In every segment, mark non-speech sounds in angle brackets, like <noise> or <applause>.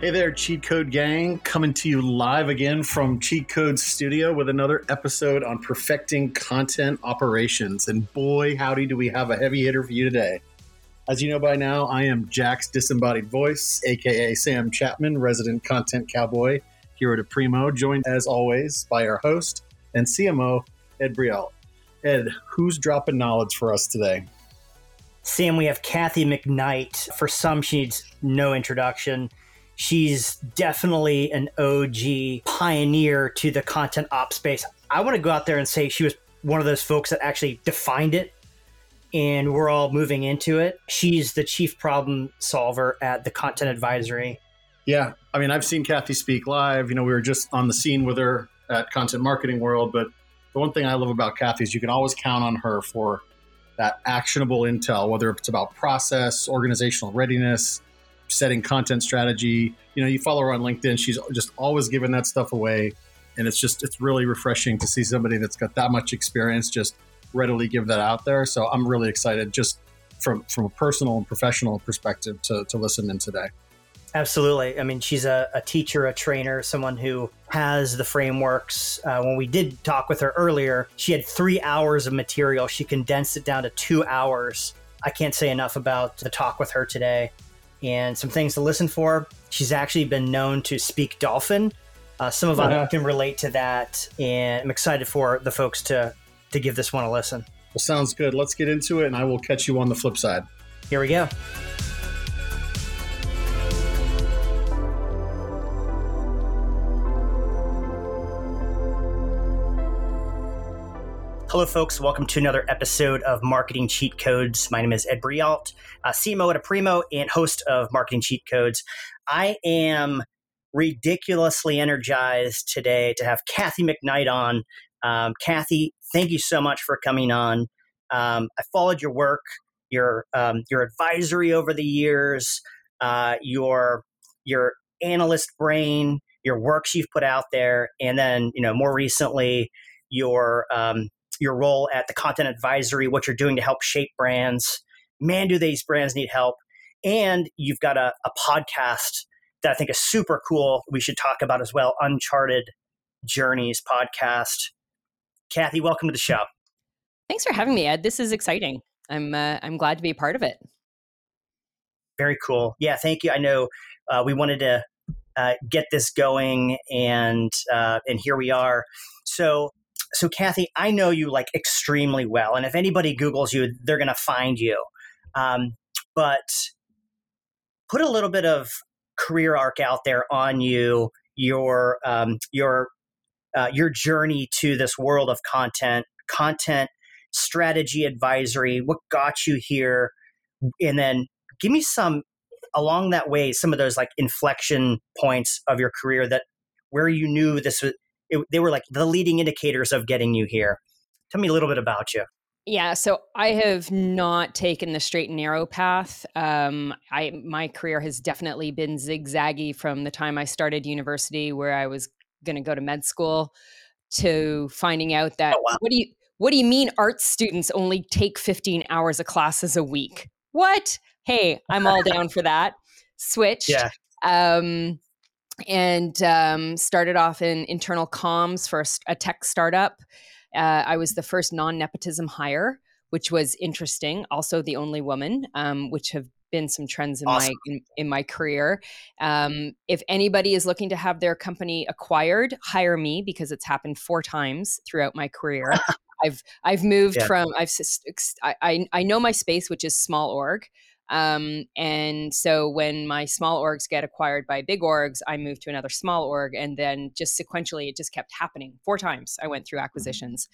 Hey there, Cheat Code Gang, coming to you live again from Cheat Code Studio with another episode on perfecting content operations. And boy, howdy, do we have a heavy hitter for you today. As you know by now, I am Jack's disembodied voice, aka Sam Chapman, resident content cowboy here at Aprimo, joined as always by our host and CMO, Ed Breault. Ed, who's dropping knowledge for us today? Sam, we have Cathy McKnight. For some, she needs no introduction. She's definitely an OG pioneer to the content op space. I want to go out there and say she was one of those folks that actually defined it and we're all moving into it. She's the chief problem solver at the content advisory. Yeah. I mean, I've seen Cathy speak live. You know, we were just on the scene with her at Content Marketing World. But the one thing I love about Cathy is you can always count on her for that actionable intel, whether it's about process, organizational readiness, setting content strategy. You know, you follow her on LinkedIn. She's just always giving that stuff away. And it's just, it's really refreshing to see somebody that's got that much experience just readily give that out there. So I'm really excited just from, from a personal and professional perspective to, to listen in today. Absolutely. I mean, she's a, a, teacher, a trainer, someone who has the frameworks. Uh, when we did talk with her earlier, she had three hours of material. She condensed it down to two hours. I can't say enough about the talk with her today and some things to listen for. She's actually been known to speak dolphin. Uh, some of uh-huh. us can relate to that, and I'm excited for the folks to to give this one a listen. Well, sounds good. Let's get into it, and I will catch you on the flip side. Here we go. Hello, folks. Welcome to another episode of Marketing Cheat Codes. My name is Ed Breault, uh, CMO at Aprimo and host of Marketing Cheat Codes. I am ridiculously energized today to have Cathy McKnight on. Um, Cathy, thank you so much for coming on. Um, I followed your work, your um, your advisory over the years, uh, your your analyst brain, your works you've put out there, and then you know more recently your um, your role at the content advisory, what you're doing to help shape brands. Man, do these brands need help. And you've got a, a podcast that I think is super cool. We should talk about as well Uncharted Journeys podcast. Cathy, welcome to the show. Thanks for having me, Ed. This is exciting. I'm uh, I'm glad to be a part of it. Very cool. Yeah, thank you. I know uh, we wanted to uh, get this going, and uh, and here we are. So so Cathy, I know you like extremely well, and if anybody Google's you, they're going to find you. Um, but put a little bit of career arc out there on you, your um, your uh, your journey to this world of content, content strategy advisory. What got you here, and then give me some along that way some of those like inflection points of your career that where you knew this was it, they were like the leading indicators of getting you here. Tell me a little bit about you. Yeah, so I have not taken the straight and narrow path. Um, I my career has definitely been zigzaggy from the time I started university, where I was going to go to med school, to finding out that oh, wow. what do you what do you mean art students only take 15 hours of classes a week? What? Hey, I'm all down for that. Switched. Yeah. Um, and um, started off in internal comms for a tech startup. Uh, I was the first non nepotism hire, which was interesting. Also, the only woman, um, which have been some trends in awesome. my in, in, my career. Um, if anybody is looking to have their company acquired, hire me because it's happened four times throughout my career. <laughs> I've I've moved yeah. from I've I I know my space, which is small org. Um, and so when my small orgs get acquired by big orgs, I move to another small org. And then just sequentially, it just kept happening. Four times I went through mm-hmm. acquisitions.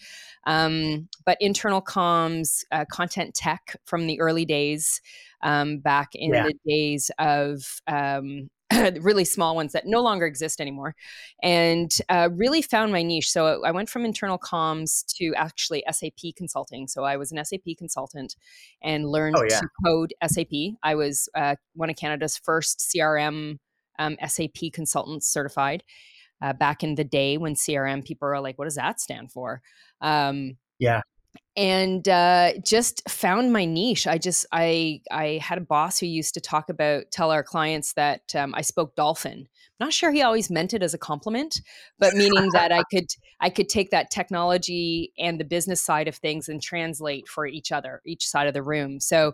Um, but internal comms, uh, content tech from the early days, um, back in yeah. the days of um, <laughs> really small ones that no longer exist anymore, and uh, really found my niche. So I went from internal comms to actually SAP consulting. So I was an SAP consultant and learned oh, yeah. to code SAP. I was uh, one of Canada's first CRM um, SAP consultants certified. Uh, back in the day when CRM people are like, what does that stand for? Um, yeah and uh, just found my niche. I just I I had a boss who used to talk about tell our clients that um, I spoke dolphin. not sure he always meant it as a compliment, but meaning that I could I could take that technology and the business side of things and translate for each other, each side of the room. So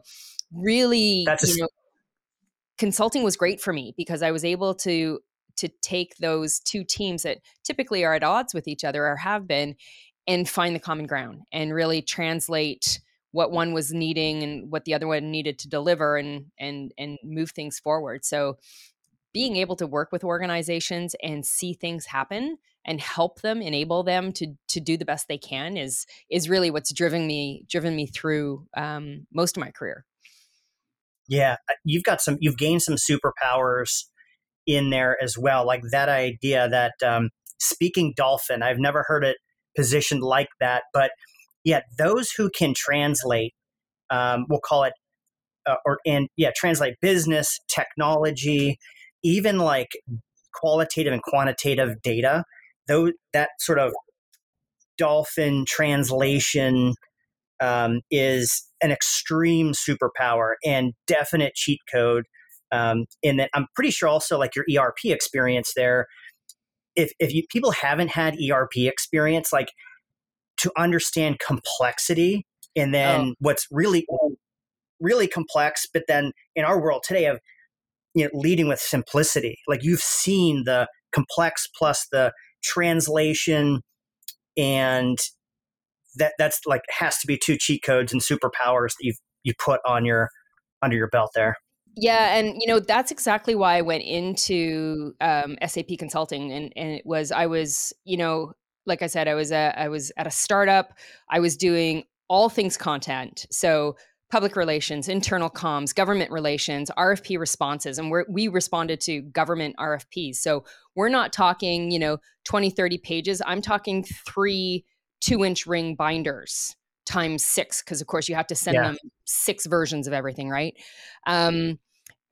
really, That's you know, consulting was great for me because I was able to to take those two teams that typically are at odds with each other or have been and find the common ground and really translate what one was needing and what the other one needed to deliver and and and move things forward. So being able to work with organizations and see things happen and help them enable them to to do the best they can is is really what's driven me driven me through um, most of my career. Yeah uh, you've got some you've gained some superpowers in there as well like that idea that um, speaking dolphin i've never heard it positioned like that. But yet, those who can translate, um, we'll call it, uh, or and yeah, translate business, technology, even like qualitative and quantitative data. Though that sort of dolphin translation um, is an extreme superpower and definite cheat code. Um, in that, I'm pretty sure also like your ERP experience there if if you people haven't had ERP experience, like to understand complexity and then oh. what's really really complex, but then in our world today of you know leading with simplicity. Like you've seen the complex plus the translation and that that's like has to be two cheat codes and superpowers that you've you put on your under your belt there. Yeah, and you know that's exactly why I went into um, SAP consulting, and and it was I was you know like I said I was a, I was at a startup. I was doing all things content, so public relations, internal comms, government relations, RFP responses, and we we responded to government RFPs. So we're not talking you know 20, 30 pages. I'm talking three two inch ring binders times six because of course you have to send yeah. them six versions of everything right um,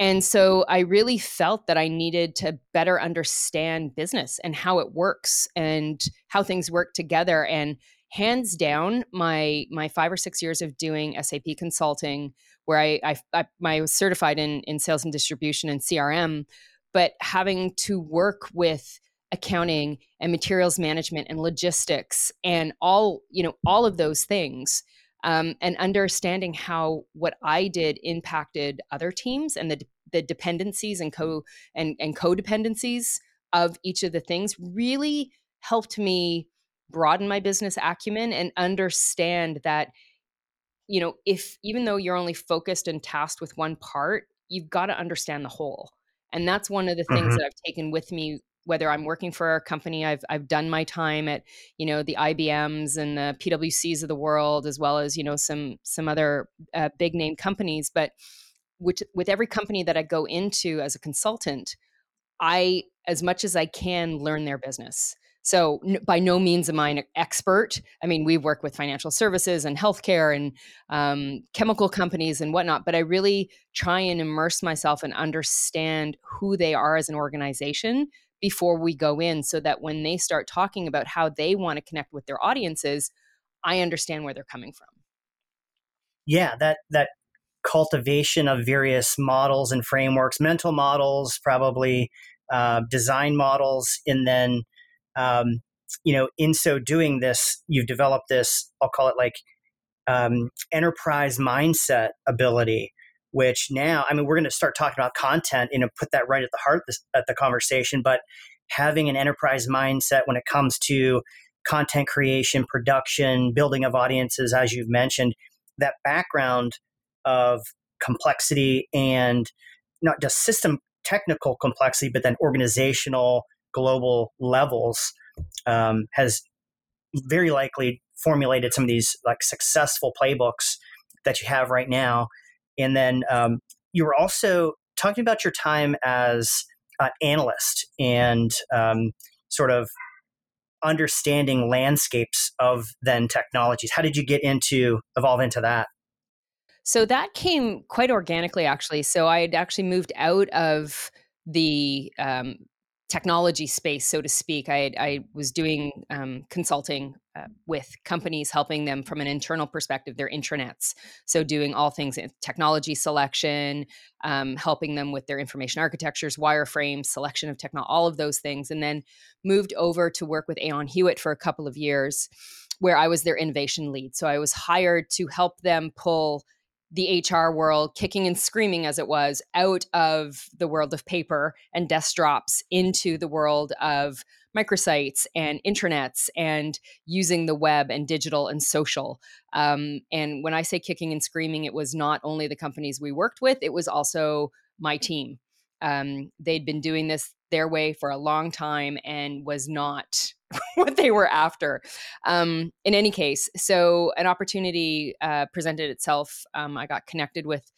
and so I really felt that I needed to better understand business and how it works and how things work together. And hands down, my my five or six years of doing SAP consulting, where I I, I, I was certified in in sales and distribution and CRM, but having to work with accounting and materials management and logistics and all you know all of those things um, and understanding how what I did impacted other teams and the the dependencies and co and, and codependencies of each of the things really helped me broaden my business acumen and understand that you know if even though you're only focused and tasked with one part you've got to understand the whole and that's one of the things mm-hmm. that i've taken with me whether I'm working for a company, I've I've done my time at you know the IBMs and the PwCs of the world, as well as you know some some other uh, big name companies. But with with every company that I go into as a consultant, I as much as I can learn their business. So n- by no means am I an expert. I mean, we work with financial services and healthcare and um, chemical companies and whatnot, but I really try and immerse myself and understand who they are as an organization before we go in so that when they start talking about how they want to connect with their audiences i understand where they're coming from. Yeah that that cultivation of various models and frameworks mental models probably uh, design models and then um, you know in so doing this you've developed this i'll call it like um, enterprise mindset ability which now, I mean, we're going to start talking about content, know, put that right at the heart of the conversation, but having an enterprise mindset when it comes to content creation, production, building of audiences, as you've mentioned, that background of complexity and not just system technical complexity, but then organizational, global levels um, has very likely formulated some of these like successful playbooks that you have right now and then um, you were also talking about your time as an analyst and um, sort of understanding landscapes of then technologies. How did you get into evolve into that? So that came quite organically, actually. So I had actually moved out of the um, technology space, so to speak. I, I was doing um, consulting uh, with companies, helping them from an internal perspective, their intranets. So, doing all things in technology selection, um, helping them with their information architectures, wireframes, selection of technology, all of those things. And then moved over to work with Aon Hewitt for a couple of years, where I was their innovation lead. So, I was hired to help them pull the HR world, kicking and screaming as it was, out of the world of paper and desk drops into the world of microsites and intranets and using the web and digital and social. Um, and when I say kicking and screaming, it was not only the companies we worked with, it was also my team. Um, they'd been doing this their way for a long time and was not <laughs> what they were after. Um, in any case, so an opportunity uh, presented itself. Um, I got connected with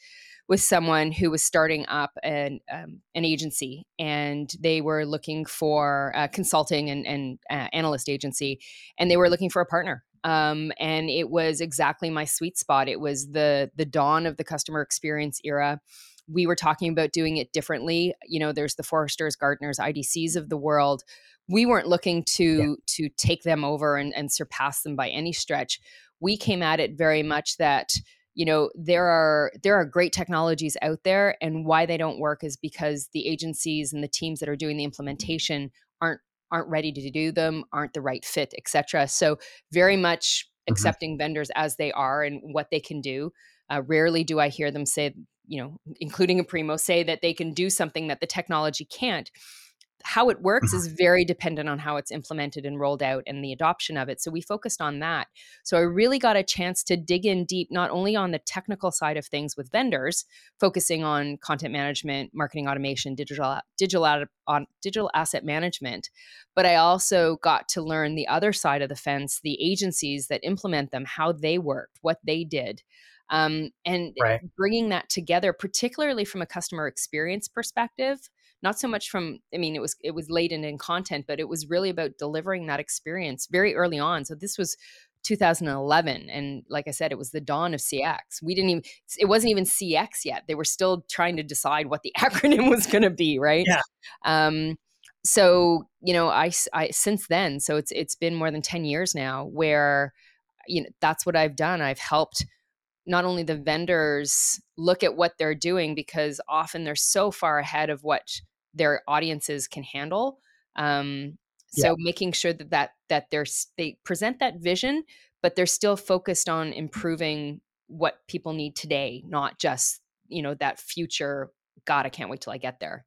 with someone who was starting up an um, an agency, and they were looking for a consulting and, and uh, analyst agency, and they were looking for a partner. Um, and it was exactly my sweet spot. It was the the dawn of the customer experience era we were talking about doing it differently. You know, there's the Forresters, Gartners, IDCs of the world we weren't looking to yeah. to take them over and, and surpass them by any stretch we came at it very much that you know there are there are great technologies out there and why they don't work is because the agencies and the teams that are doing the implementation aren't aren't ready to do them aren't the right fit etc so very much mm-hmm. accepting vendors as they are and what they can do uh, rarely do i hear them say you know including Aprimo, say that they can do something that the technology can't how it works mm-hmm. is very dependent on how it's implemented and rolled out and the adoption of it. So we focused on that. So I really got a chance to dig in deep, not only on the technical side of things with vendors, focusing on content management, marketing automation, digital digital on digital asset management, but I also got to learn the other side of the fence, the agencies that implement them, how they worked, what they did. Um, and right. bringing that together, particularly from a customer experience perspective, not so much from i mean it was it was laden in content but it was really about delivering that experience very early on. So this was 2011 and like i said it was the dawn of cx we didn't even it wasn't even cx yet. They were still trying to decide what the <laughs> acronym was going to be right? Yeah. Um so you know I, I since then so it's it's been more than 10 years now where you know that's what i've done. I've helped not only the vendors look at what they're doing because often they're so far ahead of what their audiences can handle um, so yeah. making sure that that that they're they present that vision but they're still focused on improving what people need today not just you know that future god i can't wait till i get there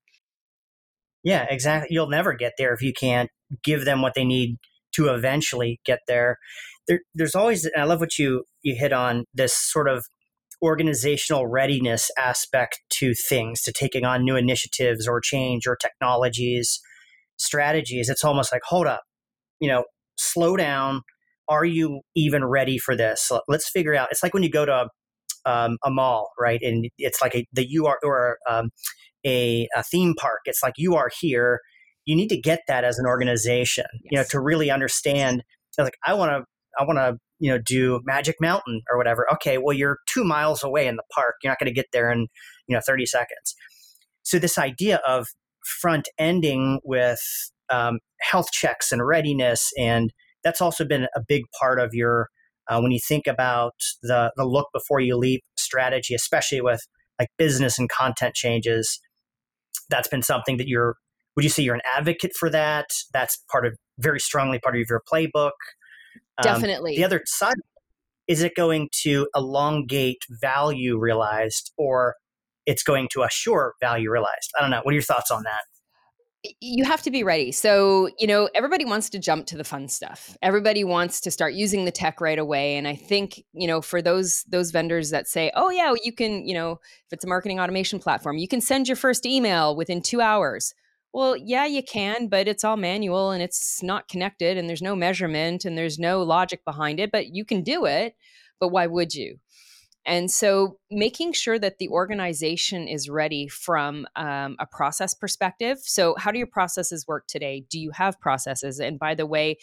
yeah exactly you'll never get there if you can't give them what they need to eventually get there. There, there's always i love what you you hit on this sort of organizational readiness aspect to things to taking on new initiatives or change or technologies strategies. It's almost like hold up. You know slow down. Are you even ready for this? Let's figure out. It's like when you go to um, a mall right? And it's like a the you are or um, a, a theme park. It's like you are here you need to get that as an organization yes. you know to really understand like i want to I want to, you know, do Magic Mountain or whatever. Okay, well, you're two miles away in the park. You're not going to get there in, you know, 30 seconds. So this idea of front ending with um, health checks and readiness, and that's also been a big part of your uh, when you think about the the look before you leap strategy, especially with like business and content changes. That's been something that you're. Would you say you're an advocate for that? That's part of very strongly part of your playbook. Um, Definitely. The other side is it going to elongate value realized or it's going to assure value realized? I don't know. What are your thoughts on that? you have to be ready. So, you know, everybody wants to jump to the fun stuff. Everybody wants to start using the tech right away. And I think, you know, for those those vendors that say, "Oh yeah, you can, you know, if it's a marketing automation platform, you can send your first email within 2 hours." Well, yeah, you can, but it's all manual and it's not connected and there's no measurement and there's no logic behind it, but you can do it. But why would you? And so making sure that the organization is ready from um, a process perspective. So, how do your processes work today? Do you have processes? And by the way,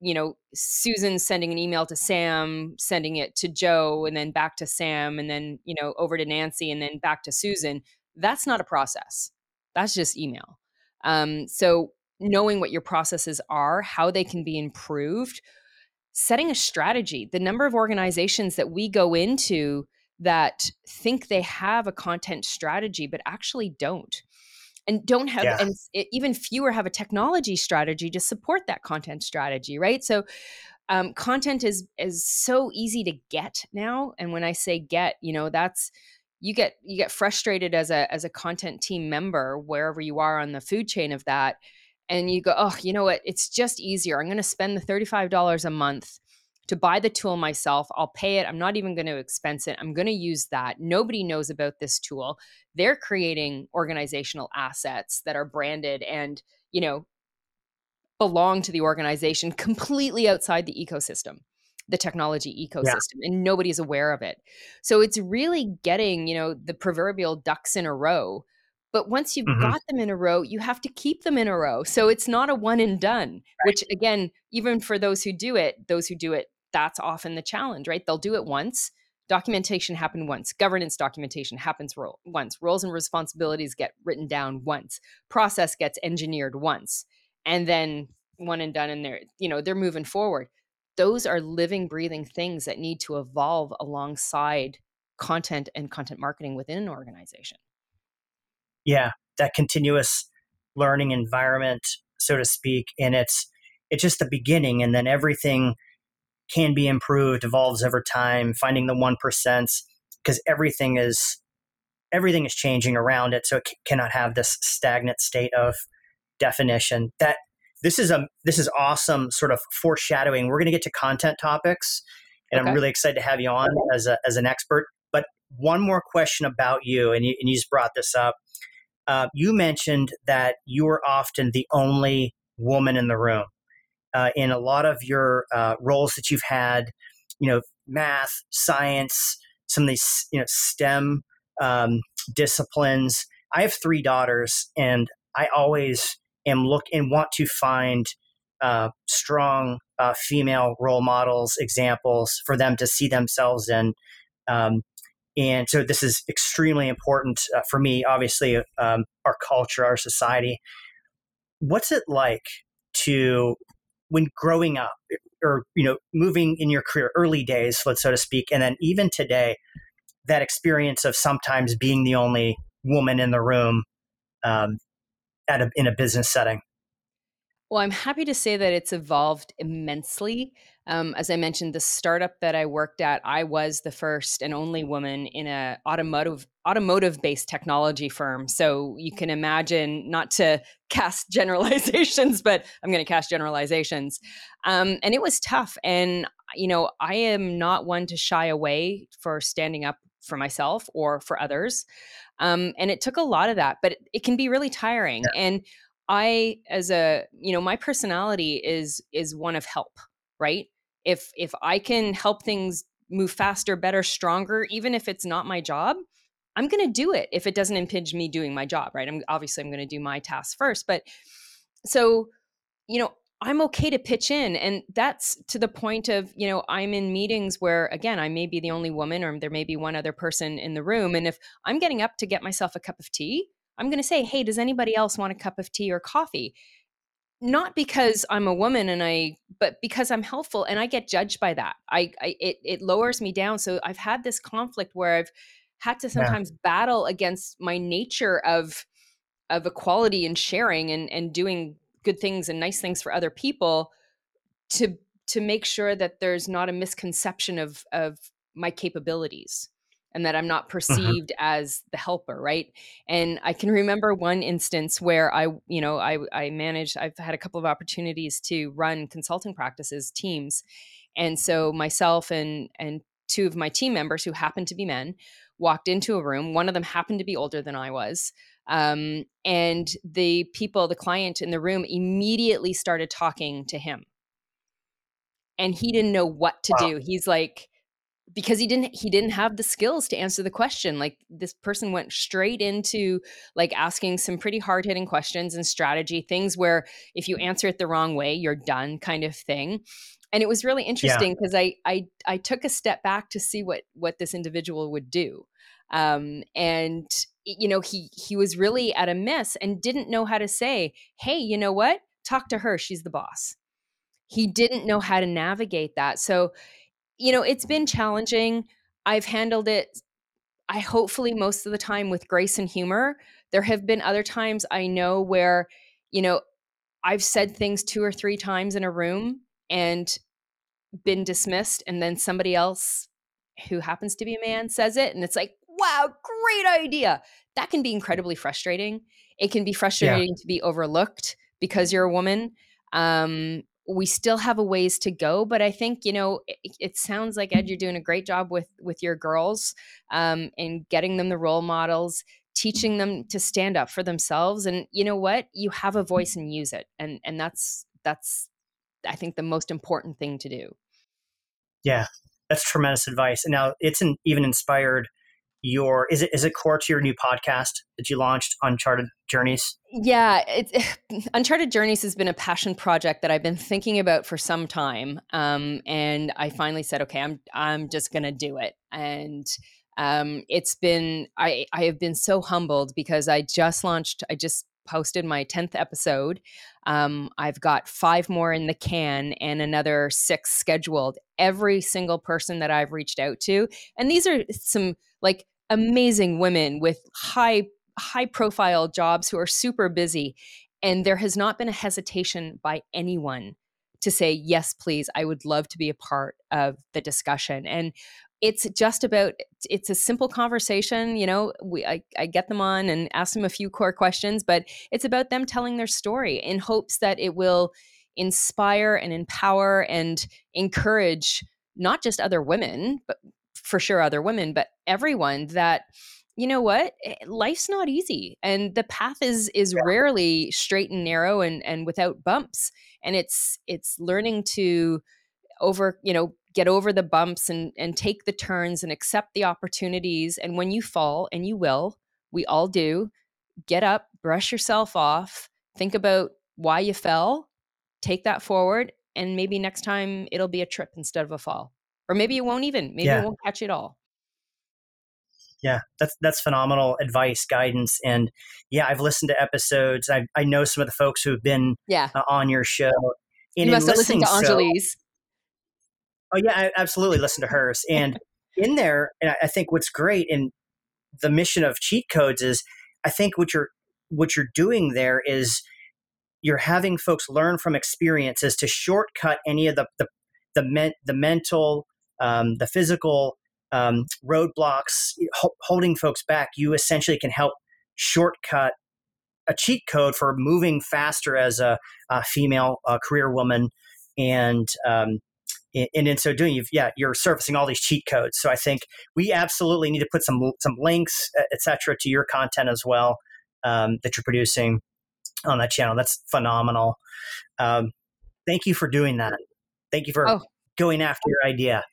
you know, Susan sending an email to Sam, sending it to Joe, and then back to Sam, and then, you know, over to Nancy, and then back to Susan. That's not a process. That's just email. Um, so knowing what your processes are, how they can be improved, setting a strategy. The number of organizations that we go into that think they have a content strategy but actually don't and don't have yeah. and even fewer have a technology strategy to support that content strategy right so um, content is is so easy to get now and when i say get you know that's you get you get frustrated as a as a content team member wherever you are on the food chain of that and you go oh you know what? It's just easier. I'm going to spend the $35 a month to buy the tool myself. I'll pay it. I'm not even going to expense it. I'm going to use that. Nobody knows about this tool. They're creating organizational assets that are branded and you know belong to the organization completely outside the ecosystem the technology ecosystem yeah. and nobody's aware of it so it's really getting you know the proverbial ducks in a row but once you've mm-hmm. got them in a row you have to keep them in a row so it's not a one and done right. which again even for those who do it those who do it that's often the challenge right they'll do it once documentation happen once governance documentation happens ro- once roles and responsibilities get written down once process gets engineered once and then one and done and they're you know they're moving forward those are living breathing things that need to evolve alongside content and content marketing within an organization. Yeah that continuous learning environment so to speak and it's it's just the beginning and then everything can be improved evolves over time finding the 1% because everything is everything is changing around it so it c- cannot have this stagnant state of definition. That this is a this is awesome sort of foreshadowing. We're going to get to content topics, and okay. I'm really excited to have you on as a, as an expert. But one more question about you, and you, and you just brought this up. Uh, you mentioned that you were often the only woman in the room. Uh, in a lot of your uh, roles that you've had, you know, math, science, some of these, you know, STEM um, disciplines. I have three daughters, and I always am look and want to find uh, strong uh, female role models, examples for them to see themselves in. Um, and so this is extremely important uh, for me, obviously, um, our culture, our society. What's it like to, when growing up or, you know, moving in your career, early days, let's so to speak, and then even today, that experience of sometimes being the only woman in the room um, at a, in a business setting? Well, I'm happy to say that it's evolved immensely. Um, as I mentioned, the startup that I worked at, I was the first and only woman in a automotive automotive based technology firm. So you can imagine, not to <laughs> cast generalizations, but I'm going to cast generalizations. Um, and it was tough. And you know, I am not one to shy away for standing up for myself or for others. Um, and it took a lot of that, but it, it can be really tiring. Yeah. And I, as a, you know, my personality is is one of help, right? If if I can help things move faster, better, stronger, even if it's not my job, I'm going to do it if it doesn't impinge me doing my job, right? I'm obviously I'm going to do my tasks first, but so you know, I'm okay to pitch in. And that's to the point of, you know, I'm in meetings where, again, I may be the only woman or there may be one other person in the room. And if I'm getting up to get myself a cup of tea, I'm going to say, hey, does anybody else want a cup of tea or coffee? Not because I'm a woman and I, but because I'm helpful and I get judged by that. I, I it, it lowers me down. So I've had this conflict where I've had to sometimes yeah. battle against my nature of, of equality and sharing and, and doing good things and nice things for other people to to make sure that there's not a misconception of of my capabilities and that I'm not mm-hmm. perceived mm-hmm. as the helper, right? And I can remember one instance where I, you know, I I managed I've had a couple of opportunities to run consulting practices teams. And so myself and and two of my team members who happened to be men walked into a room. One of them happened to be older than I was. Um, and the people, the client in the room immediately started talking to him. And he didn't know what to wow. do. He's like, because he didn't he didn't have the skills to answer the question like this person went straight into like asking some pretty hard-hitting questions and strategy things where if you answer it the wrong way you're done kind of thing and it was really interesting because yeah. I, I i took a step back to see what what this individual would do um, and you know he he was really at a miss and didn't know how to say hey you know what? Talk to her. She's the boss. He didn't know how to navigate that. So you know it's been challenging. I've handled it i hopefully most of the time with grace and humor. There have been other times i know where you know i've said things two or three times in a room and been dismissed and then somebody else who happens to be a man says it and it's like wow great idea. That can be incredibly frustrating. It can be frustrating yeah. to be overlooked because you're a woman. Um, we still have a ways to go but i think you know it, it, sounds like ed you're doing a great job with with your girls um, and getting them the role models teaching them to stand up for themselves and you know what? You have a voice and use it and and that's that's i think the most important thing to do. Yeah that's tremendous advice and now it's an, even inspired your is it is it core to your new podcast that you launched uncharted journeys? Yeah it, <laughs> uncharted journeys has been a passion project that i've been thinking about for some time um, and i finally said okay i'm i'm just gonna do it. And um, it's been i i have been so humbled because i just launched i just posted my 10th episode. Um, i've got five more in the can and another six scheduled. Every single person that i've reached out to and these are some like amazing women with high high profile jobs who are super busy and there has not been a hesitation by anyone to say yes please i would love to be a part of the discussion. And it's just about it's a simple conversation you know we I, I get them on and ask them a few core questions but it's about them telling their story in hopes that it will inspire and empower and encourage not just other women but for sure other women, but everyone that you know what eh, life's not easy and the path is is yeah. rarely straight and narrow and and without bumps and it's it's learning to over you know get over the bumps and and take the turns and accept the opportunities and when you fall and you will we all do get up brush yourself off think about why you fell take that forward and maybe next time it'll be a trip instead of a fall or maybe it won't even maybe yeah. it won't catch it all yeah that's that's phenomenal advice guidance and yeah i've listened to episodes i, I know some of the folks who have been yeah. Uh, on your show and you must have listened to Anjali's. So, oh yeah i absolutely listened to hers and in there and i think what's great in the mission of cheat codes is i think what you're what you're doing there is you're having folks learn from experiences to shortcut any of the the the, men, the mental um, the physical um, roadblocks ho- holding folks back, you essentially can help shortcut a cheat code for moving faster as a, a female uh, career woman. And um, and in so doing, you've, yeah, you're surfacing all these cheat codes. So I think we absolutely need to put some some links, etc., to your content as well um, that you're producing on that channel. That's phenomenal. Um, thank you for doing that. Thank you for oh. going after your idea.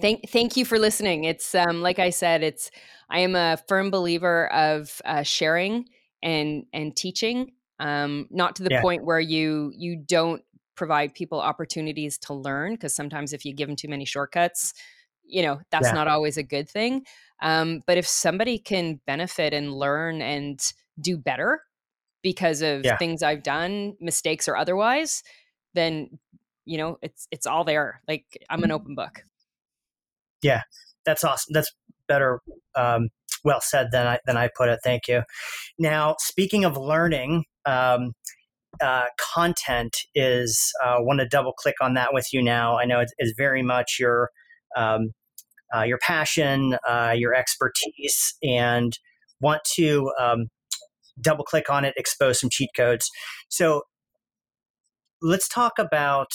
Thank, thank you for listening. It's um, like I said, it's I am a firm believer of uh, sharing and and teaching. Um, not to the yeah. point where you you don't provide people opportunities to learn because sometimes if you give them too many shortcuts, you know that's yeah. not always a good thing. Um, but if somebody can benefit and learn and do better because of yeah. things I've done, mistakes or otherwise, then you know it's it's all there. Like I'm an open book. Yeah, that's awesome. That's better. Um, well said than I than I put it. Thank you. Now, speaking of learning, um, uh, content is uh, want to double click on that with you now. I know it is very much your um, uh, your passion, uh, your expertise, and want to um, double click on it, expose some cheat codes. So let's talk about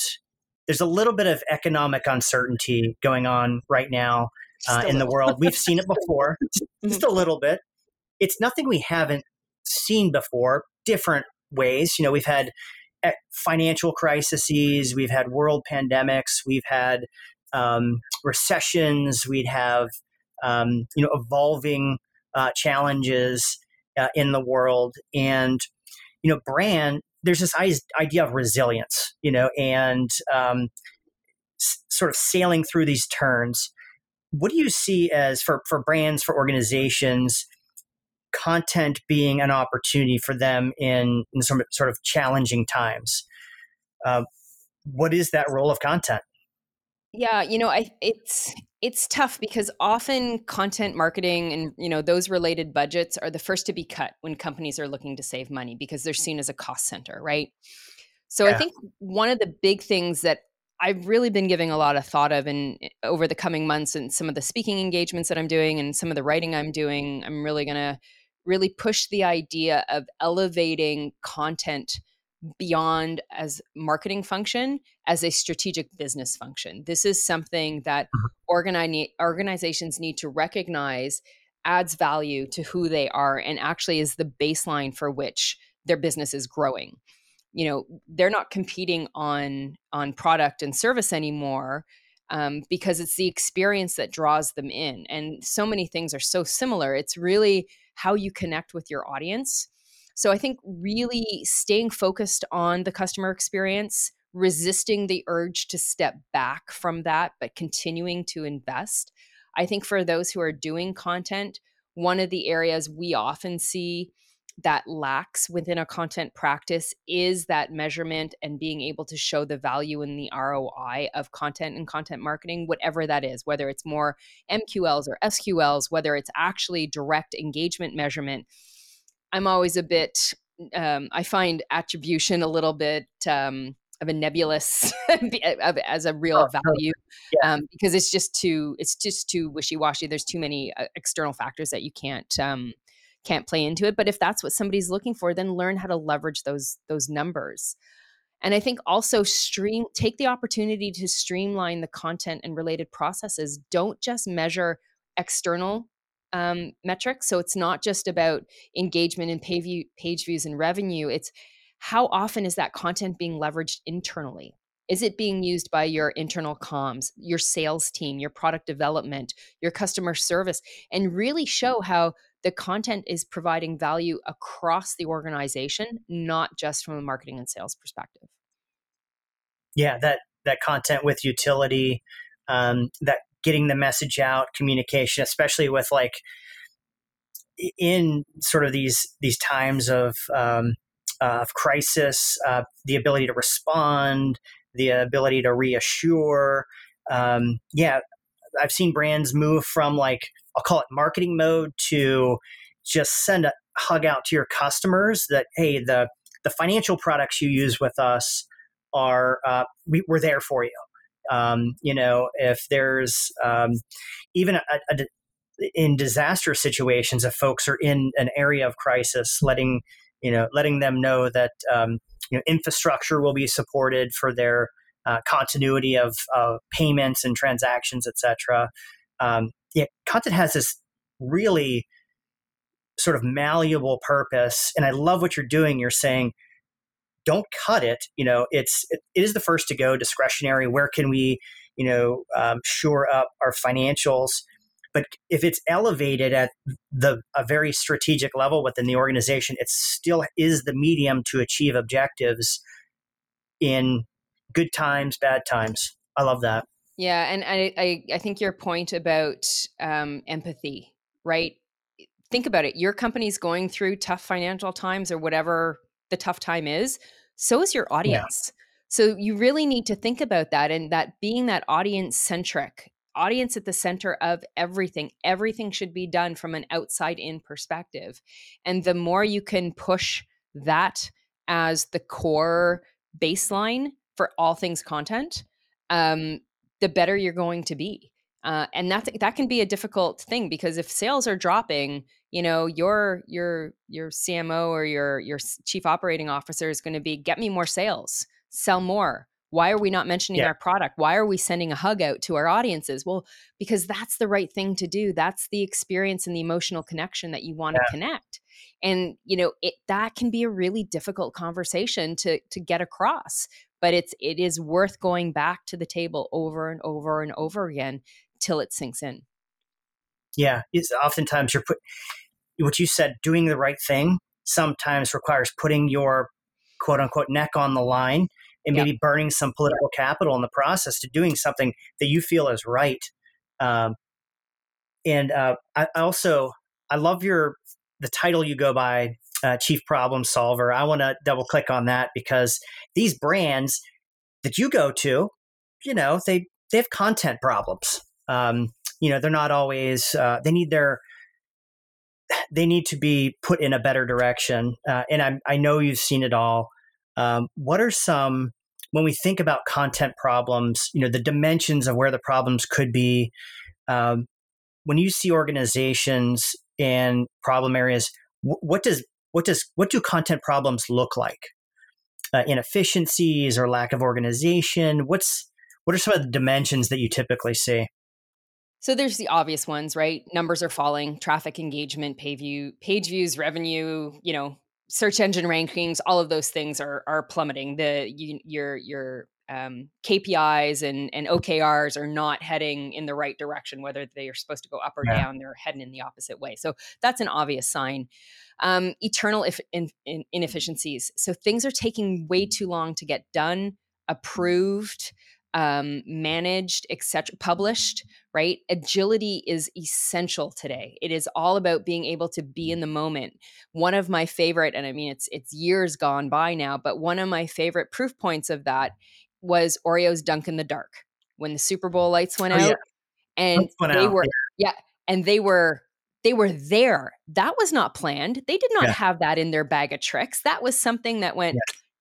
there's a little bit of economic uncertainty going on right now uh, in the world. We've seen it before, <laughs> just a little bit. It's nothing we haven't seen before, different ways. You know, we've had eh, financial crises, we've had world pandemics, we've had um, recessions, we'd have um, you know evolving uh, challenges uh, in the world, and you know, brand there's this idea of resilience, you know, and um, s- sort of sailing through these turns. What do you see as for, for brands, for organizations, content being an opportunity for them in, in some sort of challenging times. Uh, what is that role of content? Yeah, you know, I it's it's tough because often content marketing and you know those related budgets are the first to be cut when companies are looking to save money because they're seen as a cost center, right? So yeah. I think one of the big things that I've really been giving a lot of thought of and over the coming months and some of the speaking engagements that I'm doing and some of the writing I'm doing, I'm really going to really push the idea of elevating content beyond as marketing function as a strategic business function. This is something that mm-hmm. organi- organizations need to recognize adds value to who they are and actually is the baseline for which their business is growing. You know, they're not competing on on product and service anymore um, because it's the experience that draws them in. And so many things are so similar. It's really how you connect with your audience so I think really staying focused on the customer experience, resisting the urge to step back from that, but continuing to invest. I think for those who are doing content, one of the areas we often see that lacks within a content practice is that measurement and being able to show the value in the ROI of content and content marketing, whatever that is, whether it's more MQLs or SQLs, whether it's actually direct engagement measurement. I'm always a bit, um, I find attribution a little bit um, of a nebulous <laughs> as a real oh, value yeah. um, because it's just too it's just too wishy-washy. There's too many uh, external factors that you can't um, can't play into it. But if that's what somebody's looking for then learn how to leverage those those numbers. And i think also stream take the opportunity to streamline the content and related processes. Don't just measure external um, metrics. So it's not just about engagement and page, view, page views and revenue. It's how often is that content being leveraged internally? Is it being used by your internal comms, your sales team, your product development, your customer service, and really show how the content is providing value across the organization, not just from a marketing and sales perspective? Yeah, that that content with utility, um, that getting the message out, communication, especially with like in sort of these these times of um, uh, of crisis, uh, the ability to respond, the ability to reassure. Um, yeah, I've seen brands move from like I'll call it marketing mode to just send a hug out to your customers that hey the the financial products you use with us are uh, we, we're there for you um, you know, if there's um, even a, a, in disaster situations, if folks are in an area of crisis, letting you know, letting them know that um, you know, infrastructure will be supported for their uh, continuity of, of, payments and transactions, etc. Um, yeah, content has this really sort of malleable purpose, and I love what you're doing. You're saying don't cut it. You know, it's it is the first to go discretionary. Where can we, you know, um, shore up our financials? But if it's elevated at the a very strategic level within the organization, it still is the medium to achieve objectives in good times, bad times. I love that. Yeah, and I I, I think your point about um, empathy, right? Think about it. Your company's going through tough financial times or whatever the tough time is, so is your audience. Yeah. So you really need to think about that and that being that audience centric, audience at the center of everything. Everything should be done from an outside in perspective. And the more you can push that as the core baseline for all things content, um, the better you're going to be. Uh, and that that can be a difficult thing because if sales are dropping, you know your your your CMO or your your chief operating officer is going to be get me more sales, sell more. Why are we not mentioning yeah. our product? Why are we sending a hug out to our audiences? Well, because that's the right thing to do. That's the experience and the emotional connection that you want yeah. to connect. And you know, it that can be a really difficult conversation to to get across, but it's it is worth going back to the table over and over and over again till it sinks in. Yeah, it's oftentimes you're put what you said, doing the right thing sometimes requires putting your quote unquote neck on the line and maybe burning some political capital in the process to doing something that you feel is right. Um, and uh, I also I love your the title you go by, uh, Chief Problem Solver, I want to double click on that because these brands that you go to, you know, they they have content problems. Um, you know, they're not always. Uh, they need their they need to be put in a better direction. Uh, and I, I know you've seen it all. Um, what are some when we think about content problems? You know, the dimensions of where the problems could be. Um, when you see organizations and problem areas, what does what does what do content problems look like? Uh, inefficiencies or lack of organization. What's what are some of the dimensions that you typically see? So there's the obvious ones, right? Numbers are falling, traffic engagement, page view, page views, revenue, you know, search engine rankings, all of those things are are plummeting. The you, your your um, KPIs and and OKRs are not heading in the right direction. Whether they are supposed to go up or yeah. down, they're heading in the opposite way. So that's an obvious sign. Um, eternal if, in, in inefficiencies. So things are taking way too long to get done, approved um, managed, etc., published, right? Agility is essential today. It is all about being able to be in the moment. One of my favorite, and I mean it's it's years gone by now, but one of my favorite proof points of that was Oreo's Dunk in the Dark when the Super Bowl lights went oh, out, yeah. and went they out. were yeah. yeah, and they were they were there. That was not planned. They did not yeah. have that in their bag of tricks. That was something that went.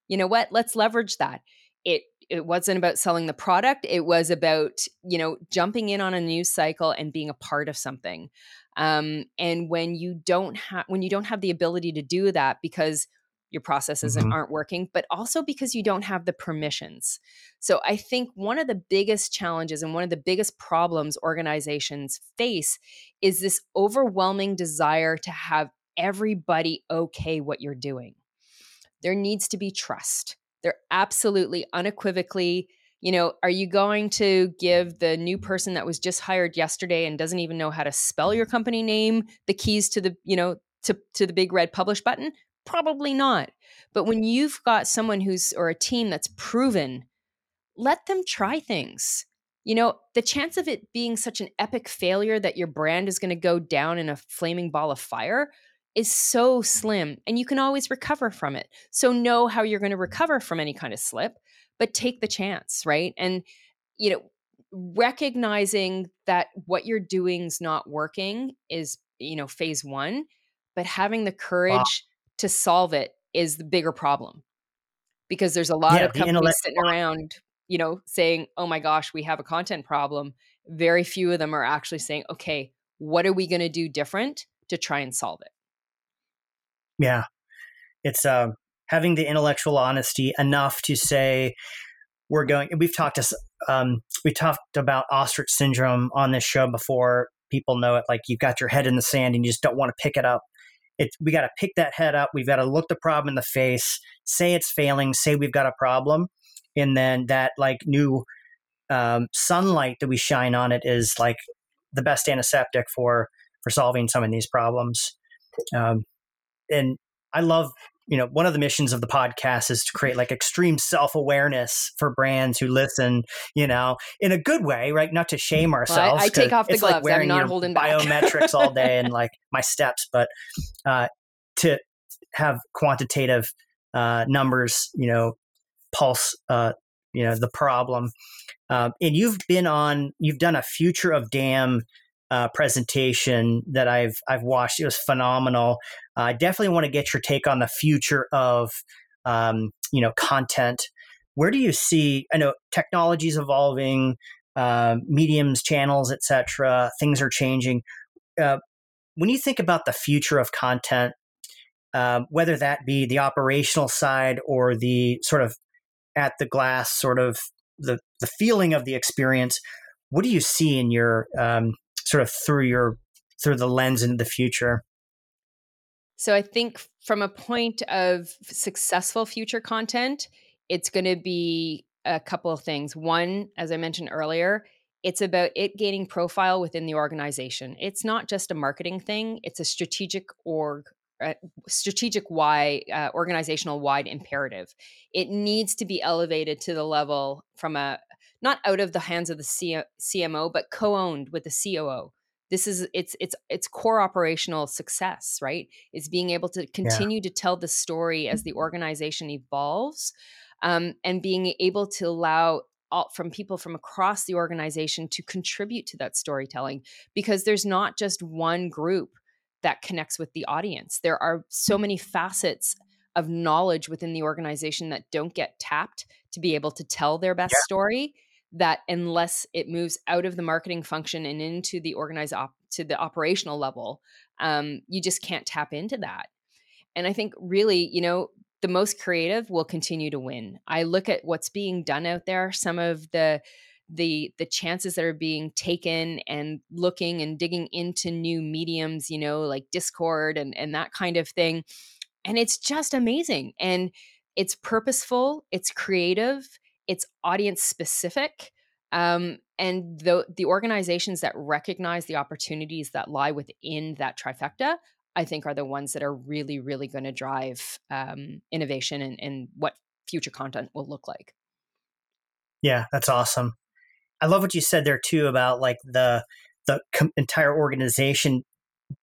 You know what? Let's leverage that. It it wasn't about selling the product it was about you know jumping in on a news cycle and being a part of something. Um, and when you don't have when you don't have the ability to do that because your processes mm-hmm. aren't working but also because you don't have the permissions. So i think one of the biggest challenges and one of the biggest problems organizations face is this overwhelming desire to have everybody okay what you're doing. There needs to be trust they're absolutely unequivocally, you know, are you going to give the new person that was just hired yesterday and doesn't even know how to spell your company name the keys to the, you know, to to the big red publish button? Probably not. But when you've got someone who's or a team that's proven, let them try things. You know, the chance of it being such an epic failure that your brand is going to go down in a flaming ball of fire is so slim and you can always recover from it. So know how you're going to recover from any kind of slip, but take the chance, right? And you know, recognizing that what you're doing is not working is, you know, phase 1, but having the courage wow. to solve it is the bigger problem. Because there's a lot yeah, of companies sitting around, you know, saying, "Oh my gosh, we have a content problem." Very few of them are actually saying, "Okay, what are we going to do different to try and solve it?" Yeah. It's uh, having the intellectual honesty enough to say, we're going, we've talked to, um, we talked about ostrich syndrome on this show before. People know it like you've got your head in the sand and you just don't want to pick it up. It, we got to pick that head up. We've got to look the problem in the face, say it's failing, say we've got a problem. And then that like new um, sunlight that we shine on it is like the best antiseptic for for solving some of these problems. Um, and I love you know one of the missions of the podcast is to create like extreme self-awareness for brands who listen you know in a good way right? Not to shame ourselves well, I, I, take off the gloves. Like wearing I'm not holding biometrics all <laughs> day and like my steps but uh, to have quantitative uh, numbers you know pulse uh, you know the problem. Um, and you've been on you've done a future of DAM uh, presentation that I've I've watched. It was phenomenal. I definitely want to get your take on the future of um, you know content. Where do you see? I know technology is evolving, uh, mediums, channels, etc. Things are changing. Uh, when you think about the future of content, um, whether that be the operational side or the sort of at the glass, sort of the the feeling of the experience, what do you see in your um, sort of through your through the lens into the future? So I think from a point of successful future content, it's going to be a couple of things. One, as I mentioned earlier, it's about it gaining profile within the organization. It's not just a marketing thing; it's a strategic org, uh, strategic wide, uh, organizational wide imperative. It needs to be elevated to the level from a not out of the hands of the C- CMO, but co owned with the COO. this is it's it's it's core operational success right is being able to continue yeah. to tell the story as the organization evolves um, and being able to allow all, from people from across the organization to contribute to that storytelling because there's not just one group that connects with the audience there are so many facets of knowledge within the organization that don't get tapped to be able to tell their best yeah. story that unless it moves out of the marketing function and into the organized op- to the operational level um, you just can't tap into that. And i think really you know the most creative will continue to win. I look at what's being done out there some of the the the chances that are being taken and looking and digging into new mediums you know like Discord and and that kind of thing. And it's just amazing and it's purposeful it's creative it's audience specific um, and the the organizations that recognize the opportunities that lie within that trifecta i think are the ones that are really really going to drive um, innovation and, and what future content will look like. Yeah that's awesome. I love what you said there too about like the the com- entire organization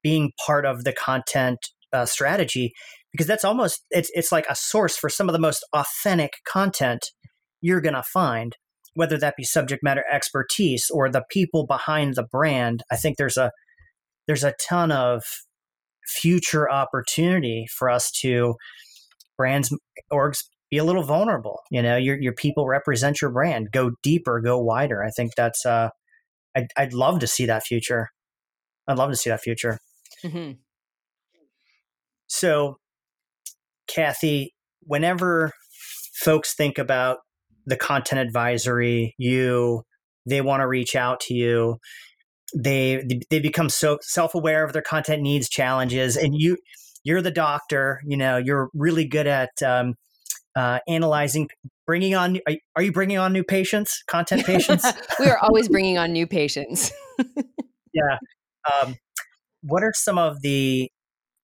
being part of the content uh, strategy because that's almost it's it's like a source for some of the most authentic content you're going to find whether that be subject matter expertise or the people behind the brand i think there's a there's a ton of future opportunity for us to brands orgs be a little vulnerable you know? Your your people represent your brand. Go deeper go wider. I think that's uh i'd, I'd love to see that future. I'd love to see that future. Mm-hmm. so Cathy, whenever folks think about the content advisory, you, they want to reach out to you. They they become so self aware of their content needs, challenges, and you you're the doctor. You know you're really good at um, uh, analyzing, bringing on. Are, are you bringing on new patients, content patients? <laughs> we are always bringing on new patients. <laughs> yeah. Um, what are some of the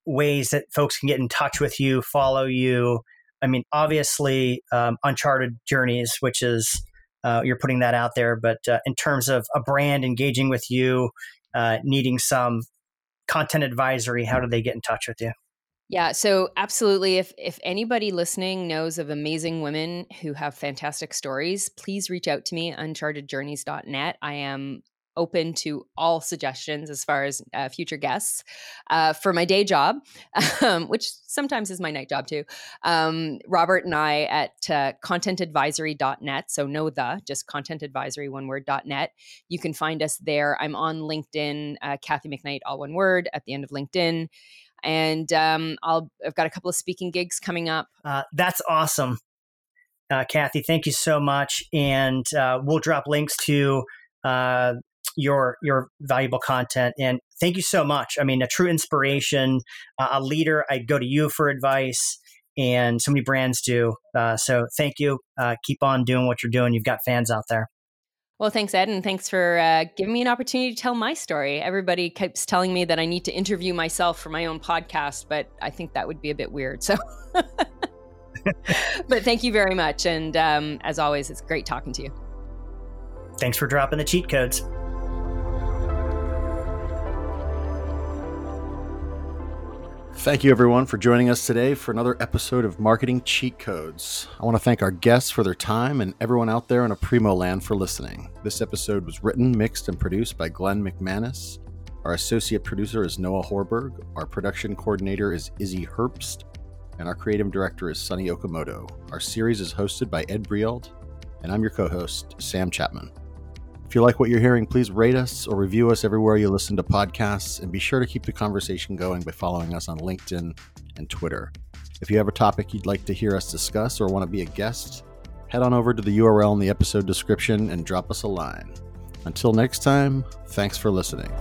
ways that folks can get in touch with you, follow you? I mean, obviously, um, Uncharted Journeys, which is uh, you're putting that out there, but uh, in terms of a brand engaging with you, uh, needing some content advisory, how do they get in touch with you? Yeah, so absolutely. If if anybody listening knows of amazing women who have fantastic stories, please reach out to me, unchartedjourneys.net. I am open to all suggestions as far as uh, future guests uh, for my day job, <laughs> um, which sometimes is my night job too. Um, Robert and I at uh, contentadvisory.net. So no the, just contentadvisory, one word, .net. You can find us there. I'm on LinkedIn, uh, Cathy McKnight, all one word at the end of LinkedIn. And um, I'll, I've got a couple of speaking gigs coming up. Uh, that's awesome. Uh, Cathy, thank you so much. And we'll drop links to uh, your your valuable content. And thank you so much. I mean, a true inspiration, uh, a leader. I go to you for advice, and so many brands do. Uh, so thank you. Uh, keep on doing what you're doing. You've got fans out there. Well, thanks, Ed, and thanks for uh, giving me an opportunity to tell my story. Everybody keeps telling me that I need to interview myself for my own podcast, but I think that would be a bit weird. So, <laughs> but thank you very much. And um, as always, it's great talking to you. Thanks for dropping the cheat codes. Thank you, everyone, for joining us today for another episode of Marketing Cheat Codes. I want to thank our guests for their time and everyone out there in Aprimo land for listening. This episode was written, mixed, and produced by Glenn McManus. Our associate producer is Noah Horberg. Our production coordinator is Izzy Herbst. And our creative director is Sunny Okamoto. Our series is hosted by Ed Breault. And I'm your co host, Sam Chapman. If you like what you're hearing, please rate us or review us everywhere you listen to podcasts, and be sure to keep the conversation going by following us on LinkedIn and Twitter. If you have a topic you'd like to hear us discuss or want to be a guest, head on over to the URL in the episode description and drop us a line. Until next time, thanks for listening.